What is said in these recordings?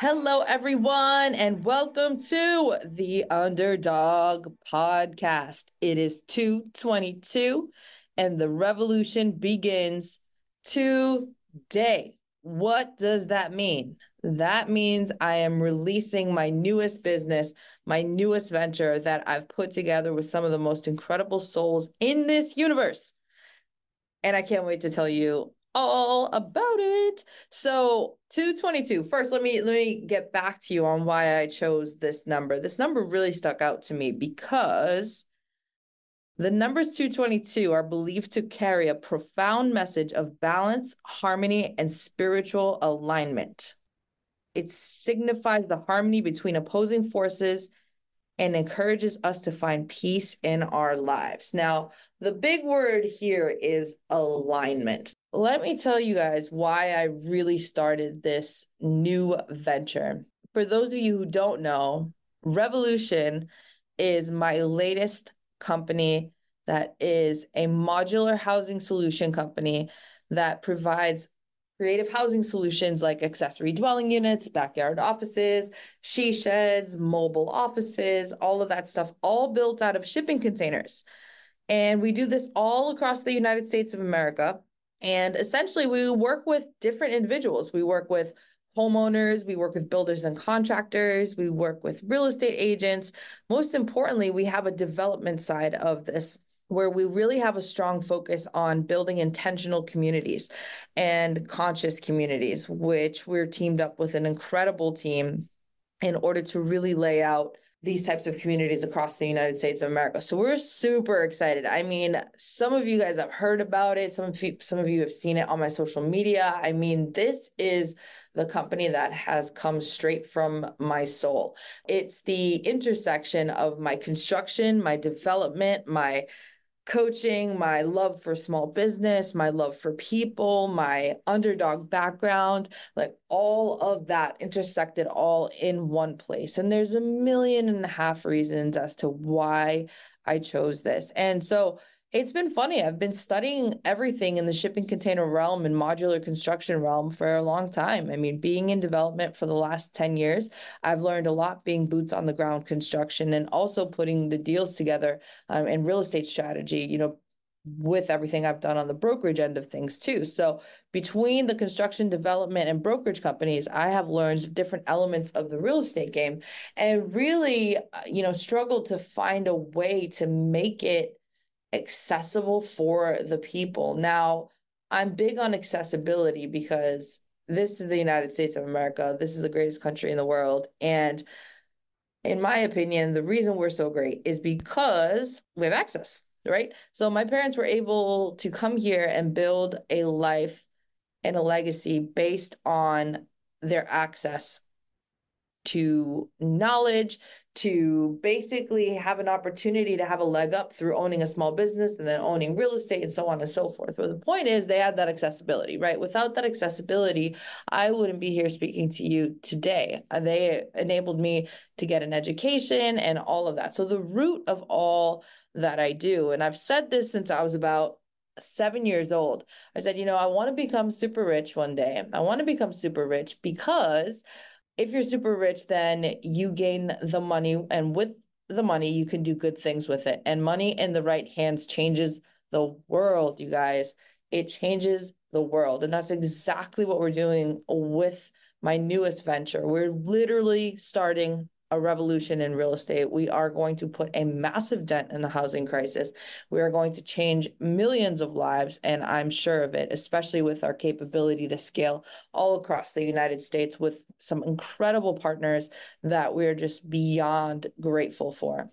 Hello, everyone, and welcome to the Underdog Podcast. It is 222, and the revolution begins today. What does that mean? That means I am releasing my newest business, my newest venture that I've put together with some of the most incredible souls in this universe. And I can't wait to tell you all about it. So 222. First, let me let me get back to you on why I chose this number. This number really stuck out to me because the numbers 222 are believed to carry a profound message of balance, harmony, and spiritual alignment. It signifies the harmony between opposing forces and encourages us to find peace in our lives. Now, the big word here is alignment. Let me tell you guys why I really started this new venture. For those of you who don't know, Revelution is my latest company that is a modular housing solution company that provides creative housing solutions like accessory dwelling units, backyard offices, she sheds, mobile offices, all of that stuff, all built out of shipping containers. And we do this all across the United States of America. And essentially, we work with different individuals. We work with homeowners, we work with builders and contractors, we work with real estate agents. Most importantly, we have a development side of this where we really have a strong focus on building intentional communities and conscious communities, which we're teamed up with an incredible team in order to really lay out these types of communities across the United States of America. So we're super excited. I mean, some of you guys have heard about it. Some of you, some of you have seen it on my social media. I mean, this is the company that has come straight from my soul. It's the intersection of my construction, my development, my coaching, my love for small business, my love for people, my underdog background, like all of that intersected all in one place. And there's a million and a half reasons as to why I chose this. And so it's been funny. I've been studying everything in the shipping container realm and modular construction realm for a long time. I mean, being in development for the last 10 years, I've learned a lot being boots on the ground construction and also putting the deals together um, in real estate strategy, you know, with everything I've done on the brokerage end of things too. So between the construction development and brokerage companies, I have learned different elements of the real estate game and really, uh, you know, struggled to find a way to make it accessible for the people. Now, I'm big on accessibility because this is the United States of America. This is the greatest country in the world. And in my opinion, the reason we're so great is because we have access, right? So my parents were able to come here and build a life and a legacy based on their access to knowledge, to basically have an opportunity to have a leg up through owning a small business and then owning real estate and so on and so forth. But the point is, they had that accessibility, right? Without that accessibility, I wouldn't be here speaking to you today. Uh, they enabled me to get an education and all of that. So, the root of all that I do, and I've said this since I was about seven years old. I said, you know, I want to become super rich one day. I want to become super rich because if you're super rich, then you gain the money, and with the money, you can do good things with it. And money in the right hands changes the world, you guys. It changes the world. And that's exactly what we're doing with my newest venture. We're literally starting a revolution in real estate. We are going to put a massive dent in the housing crisis. We are going to change millions of lives, and I'm sure of it, especially with our capability to scale all across the United States with some incredible partners that we're just beyond grateful for.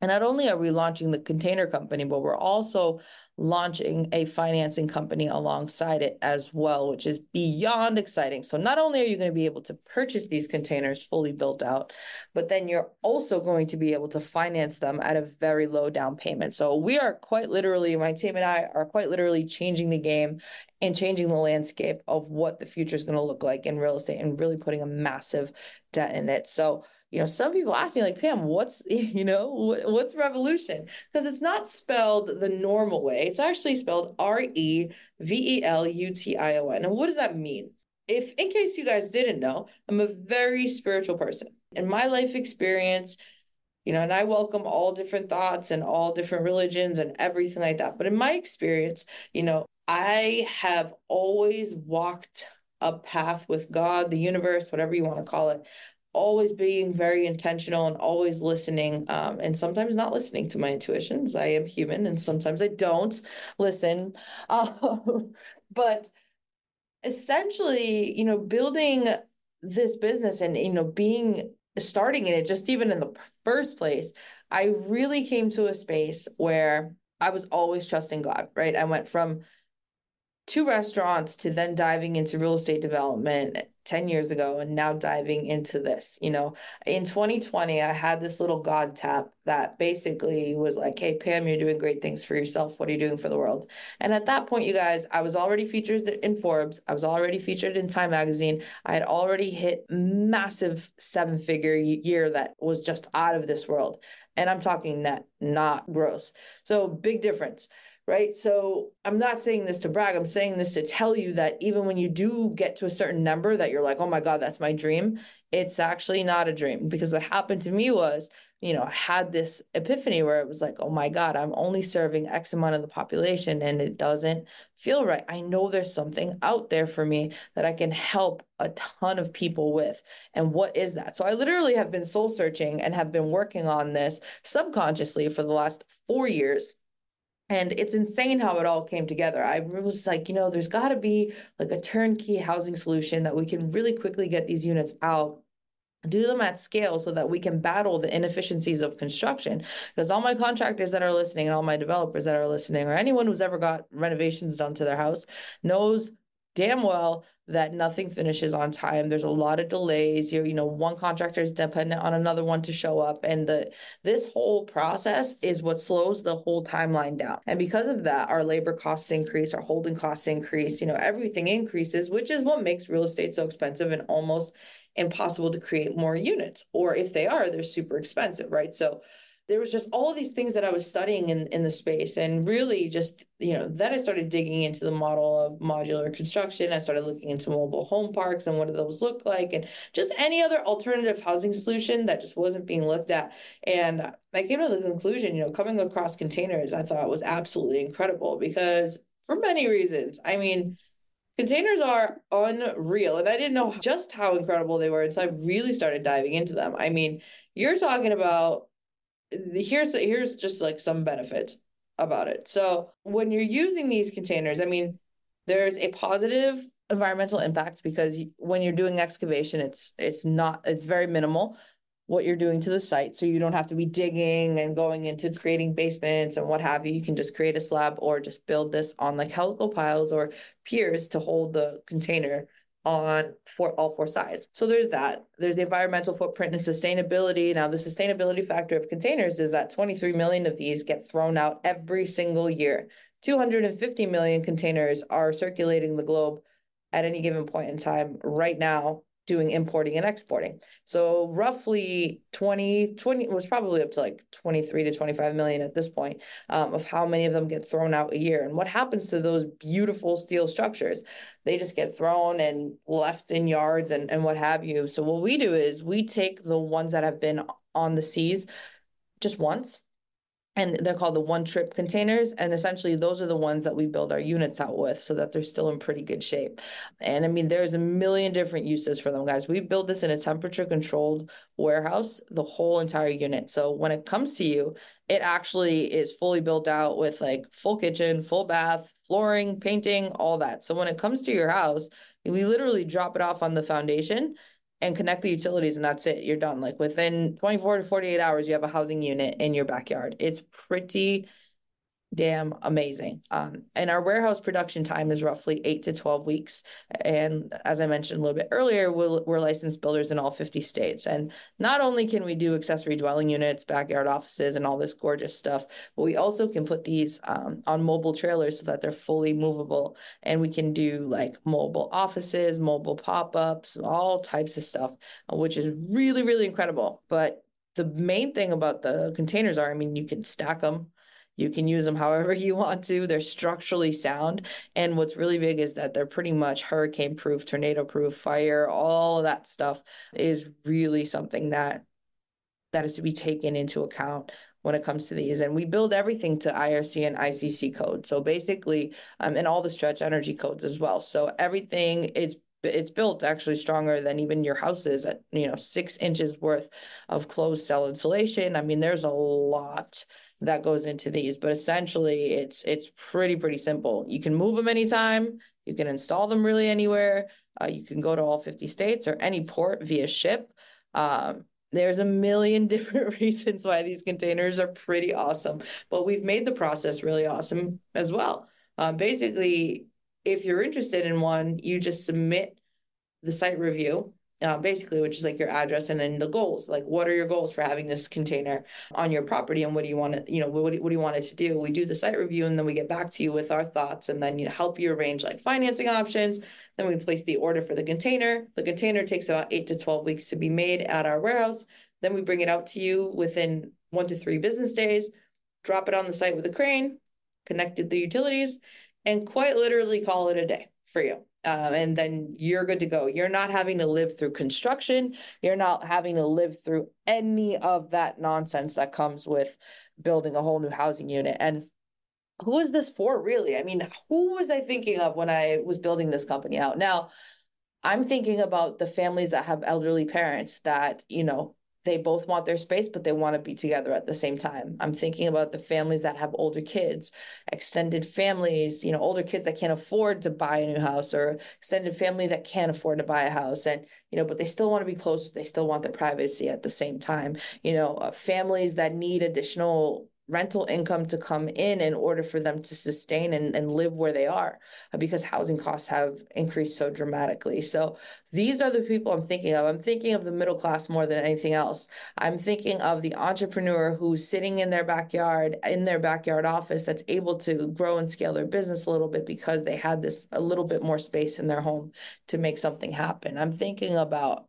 And not only are we launching the container company, but we're also launching a financing company alongside it as well, which is beyond exciting. So not only are you going to be able to purchase these containers fully built out, but then you're also going to be able to finance them at a very low down payment. So we are quite literally, my team and I are quite literally changing the game and changing the landscape of what the future is going to look like in real estate and really putting a massive dent in it. So you know, some people ask me like, Pam, what's, you know, what's revelution? Because it's not spelled the normal way. It's actually spelled R-E-V-E-L-U-T-I-O-N. And what does that mean? If, in case you guys didn't know, I'm a very spiritual person. In my life experience, you know, and I welcome all different thoughts and all different religions and everything like that. But in my experience, you know, I have always walked a path with God, the universe, whatever you want to call it, always being very intentional and always listening um, and sometimes not listening to my intuitions. I am human and sometimes i don't listen. Uh, but essentially you know building this business and you know being starting in it just even in the first place i really came to a space where i was always trusting god right? I went from two restaurants to then diving into real estate development 10 years ago and now diving into this you know? In 2020 i had this little god tap that basically was like hey pam you're doing great things for yourself. What are you doing for the world? And at that point you guys i was already featured in forbes. I was already featured in time magazine. I had already hit massive seven figure year that was just out of this world and i'm talking net not gross so big difference right? So I'm not saying this to brag. I'm saying this to tell you that even when you do get to a certain number that you're like, oh my God, that's my dream, it's actually not a dream. Because what happened to me was, you know, I had this epiphany where it was like, oh my God, I'm only serving X amount of the population and it doesn't feel right. I know there's something out there for me that I can help a ton of people with. And what is that? So I literally have been soul searching and have been working on this subconsciously for the last four years and it's insane how it all came together. I was like, you know, there's got to be like a turnkey housing solution that we can really quickly get these units out do them at scale so that we can battle the inefficiencies of construction because all my contractors that are listening and all my developers that are listening or anyone who's ever got renovations done to their house knows damn well that nothing finishes on time. There's a lot of delays. You you know, one contractor is dependent on another one to show up, and the this whole process is what slows the whole timeline down. And because of that, our labor costs increase, our holding costs increase. You know, everything increases, which is what makes real estate so expensive and almost impossible to create more units. Or if they are, they're super expensive, right? So there was just all these things that I was studying in, in the space and really just, you know, then I started digging into the model of modular construction. I started looking into mobile home parks and what do those look like and just any other alternative housing solution that just wasn't being looked at. And I came to the conclusion, you know, coming across containers, I thought was absolutely incredible because for many reasons. I mean, containers are unreal and i didn't know just how incredible they were until i really started diving into them i mean you're talking about here's here's just like some benefits about it. So when you're using these containers, I mean, there's a positive environmental impact because when you're doing excavation, it's it's not it's very minimal what you're doing to the site. So you don't have to be digging and going into creating basements and what have you. You can just create a slab or just build this on like helical piles or piers to hold the container on for all four sides. So there's that. There's the environmental footprint and sustainability. Now, the sustainability factor of containers is that 23 million of these get thrown out every single year. 250 million containers are circulating the globe at any given point in time right now doing importing and exporting. So roughly 20, 20 was probably up to like 23 to 25 million at this point um, of how many of them get thrown out a year. And what happens to those beautiful steel structures? They just get thrown and left in yards and, and what have you. So what we do is we take the ones that have been on the seas just once and they're called the one trip containers. And essentially those are the ones that we build our units out with so that they're still in pretty good shape. And i mean there's a million different uses for them guys. We build this in a temperature controlled warehouse the whole entire unit. So when it comes to you it actually is fully built out with like full kitchen full bath flooring painting all that. So when it comes to your house we literally drop it off on the foundation and connect the utilities and that's it. You're done. Like within 24 to 48 hours, you have a housing unit in your backyard. It's pretty damn amazing. Um, and our warehouse production time is roughly eight to 12 weeks. And as I mentioned a little bit earlier, we're, we're licensed builders in all 50 states. And not only can we do accessory dwelling units, backyard offices, and all this gorgeous stuff, but we also can put these um, on mobile trailers so that they're fully movable. And we can do like mobile offices, mobile pop ups, all types of stuff, which is really, really incredible. But the main thing about the containers are, I mean, you can stack them you can use them however you want to. They're structurally sound. And what's really big is that they're pretty much hurricane proof, tornado proof, fire, all of that stuff is really something that that is to be taken into account when it comes to these. And we build everything to IRC and ICC code. So basically, um, and all the stretch energy codes as well. So everything is it's built actually stronger than even your houses at you know six inches worth of closed cell insulation. I mean, there's a lot that goes into these, but essentially it's it's pretty pretty simple. You can move them anytime. You can install them really anywhere. Uh, you can go to all 50 states or any port via ship. Um, there's a million different reasons why these containers are pretty awesome, but we've made the process really awesome as well. Uh, basically, if you're interested in one, you just submit the site review uh, basically, which is like your address and then the goals. Like, what are your goals for having this container on your property, and what do you want to, you know, what do, what do you want it to do? We do the site review, and then we get back to you with our thoughts, and then you know, help you arrange like financing options. Then we place the order for the container. The container takes about eight to twelve weeks to be made at our warehouse. Then we bring it out to you within one to three business days. Drop it on the site with a crane, connected the utilities, and quite literally call it a day for you um, and then you're good to go. You're not having to live through construction. You're not having to live through any of that nonsense that comes with building a whole new housing unit. And who is this for, really? I mean, who was I thinking of when I was building this company out? Now, I'm thinking about the families that have elderly parents that, you know, they both want their space, but they want to be together at the same time. I'm thinking about the families that have older kids, extended families, you know, older kids that can't afford to buy a new house or extended family that can't afford to buy a house. And, you know, but they still want to be close. They still want their privacy at the same time. You know, uh, families that need additional rental income to come in in order for them to sustain and, and live where they are uh, because housing costs have increased so dramatically. So these are the people I'm thinking of. I'm thinking of the middle class more than anything else. I'm thinking of the entrepreneur who's sitting in their backyard, in their backyard office, that's able to grow and scale their business a little bit because they had this a little bit more space in their home to make something happen. I'm thinking about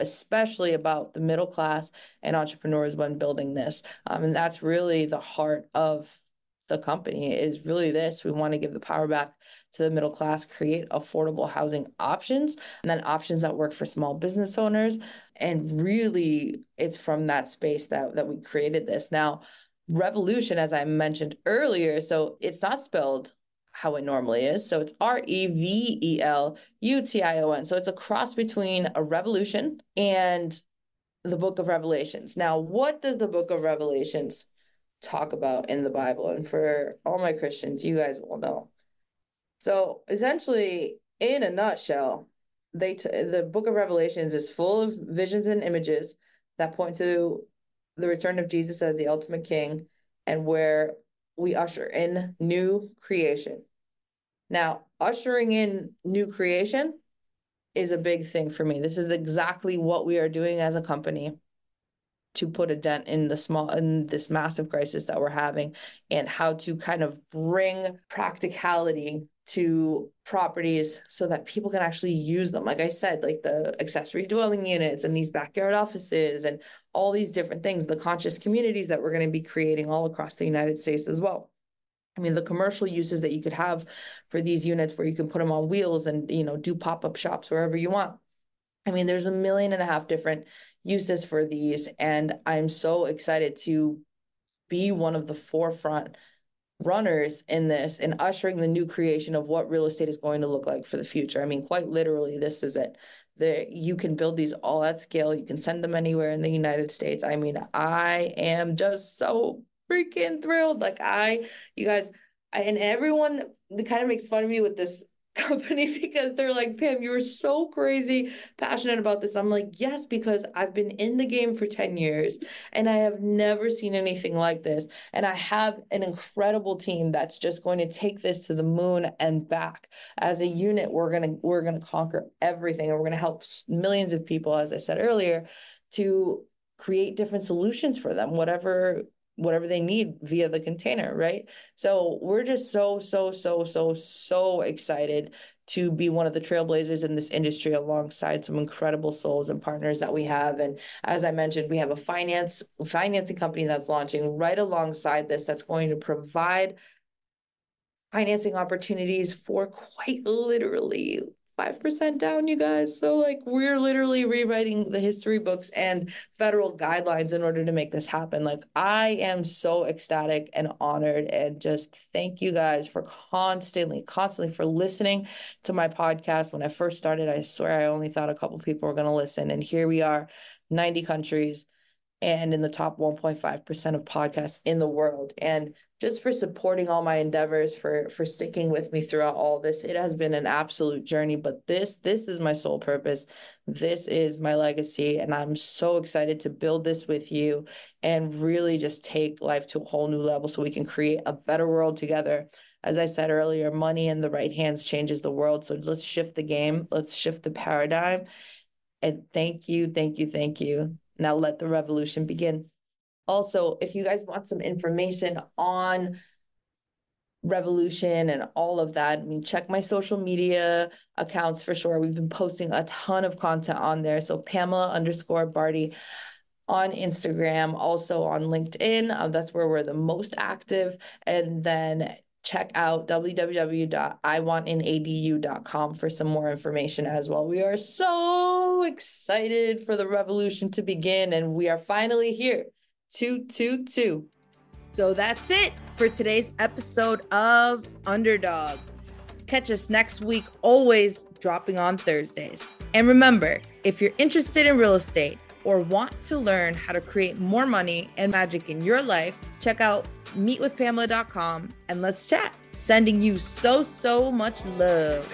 especially about the middle class and entrepreneurs when building this. Um, and that's really the heart of the company is really this. We want to give the power back to the middle class, create affordable housing options, and then options that work for small business owners. And really, it's from that space that, that we created this. Now, Revelution, as I mentioned earlier, so it's not spelled how it normally is. So it's R E V E L U T I O N. So it's a cross between a revolution and the book of Revelations. Now, what does the book of Revelations talk about in the Bible? And for all my Christians, you guys will know. So essentially, in a nutshell, they t- the book of Revelations is full of visions and images that point to the return of Jesus as the ultimate king and where we usher in new creation. Now, ushering in new creation is a big thing for me. This is exactly what we are doing as a company to put a dent in the small in this massive crisis that we're having and how to kind of bring practicality to properties so that people can actually use them like i said like the accessory dwelling units and these backyard offices and all these different things the conscious communities that we're going to be creating all across the united states as well I mean, the commercial uses that you could have for these units where you can put them on wheels and, you know, do pop-up shops wherever you want. I mean, there's a million and a half different uses for these. And I'm so excited to be one of the forefront runners in this and ushering the new creation of what real estate is going to look like for the future. I mean, quite literally, this is it. The, you can build these all at scale. You can send them anywhere in the United States. I mean, I am just so freaking thrilled. Like I, you guys, I, and everyone that kind of makes fun of me with this company because they're like, Pam, you are so crazy passionate about this. I'm like, yes, because I've been in the game for 10 years and I have never seen anything like this. And I have an incredible team that's just going to take this to the moon and back. As a unit, we're gonna we're gonna conquer everything and we're gonna help millions of people, as I said earlier, to create different solutions for them, whatever whatever they need via the container, right? So we're just so, so, so, so, so excited to be one of the trailblazers in this industry alongside some incredible souls and partners that we have. And as I mentioned, we have a finance financing company that's launching right alongside this that's going to provide financing opportunities for quite literally 5% down, you guys. So, like, we're literally rewriting the history books and federal guidelines in order to make this happen. Like, I am so ecstatic and honored. And just thank you guys for constantly, constantly for listening to my podcast. When I first started, I swear I only thought a couple people were going to listen. And here we are, 90 countries and in the top 1.5% of podcasts in the world. And just for supporting all my endeavors, for for sticking with me throughout all this. It has been an absolute journey, but this this is my sole purpose. This is my legacy, and I'm so excited to build this with you and really just take life to a whole new level so we can create a better world together. As I said earlier, money in the right hands changes the world. So let's shift the game. Let's shift the paradigm. And thank you, thank you, thank you. Now let the revolution begin. Also, if you guys want some information on revelution and all of that, I mean, check my social media accounts for sure. We've been posting a ton of content on there. So Pamela underscore Bardhi on Instagram, also on LinkedIn. Uh, that's where we're the most active. And then check out www.iwantinadu.com for some more information as well. We are so excited for the revolution to begin, and we are finally here. 222. So that's it for today's episode of Underdog. Catch us next week, always dropping on Thursdays. And remember, if you're interested in real estate or want to learn how to create more money and magic in your life, check out meetwithpamela.com and let's chat. Sending you so, so much love.